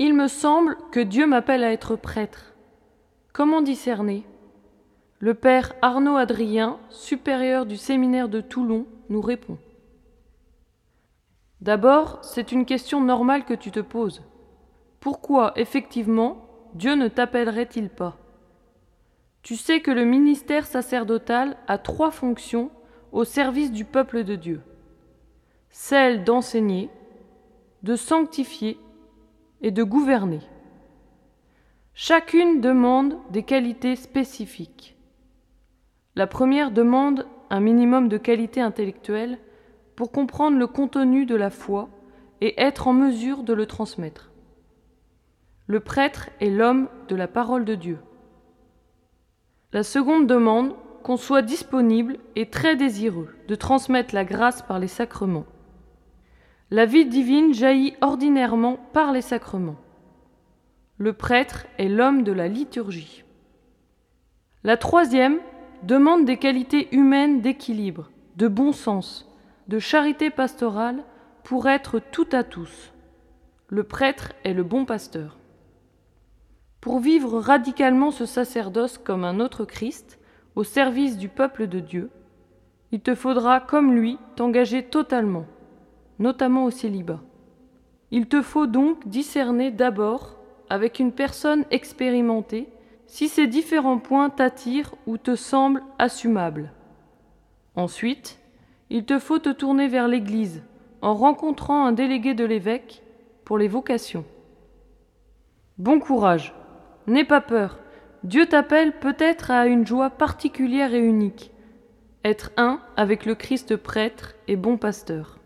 Il me semble que Dieu m'appelle à être prêtre. Comment discerner? Le père Arnaud Adrien, supérieur du séminaire de Toulon, nous répond. D'abord, c'est une question normale que tu te poses. Pourquoi, effectivement, Dieu ne t'appellerait-il pas? Tu sais que le ministère sacerdotal a trois fonctions au service du peuple de Dieu. Celle d'enseigner, de sanctifier et de gouverner. Chacune demande des qualités spécifiques. La première demande un minimum de qualité intellectuelle pour comprendre le contenu de la foi et être en mesure de le transmettre. Le prêtre est l'homme de la parole de Dieu. La seconde demande qu'on soit disponible et très désireux de transmettre la grâce par les sacrements. La vie divine jaillit ordinairement par les sacrements. Le prêtre est l'homme de la liturgie. La troisième demande des qualités humaines d'équilibre, de bon sens, de charité pastorale pour être tout à tous. Le prêtre est le bon pasteur. Pour vivre radicalement ce sacerdoce comme un autre Christ, au service du peuple de Dieu, il te faudra, comme lui, t'engager totalement notamment au célibat. Il te faut donc discerner d'abord, avec une personne expérimentée, si ces différents points t'attirent ou te semblent assumables. Ensuite, il te faut te tourner vers l'Église en rencontrant un délégué de l'évêque pour les vocations. Bon courage, n'aie pas peur, Dieu t'appelle peut-être à une joie particulière et unique, être un avec le Christ prêtre et bon pasteur.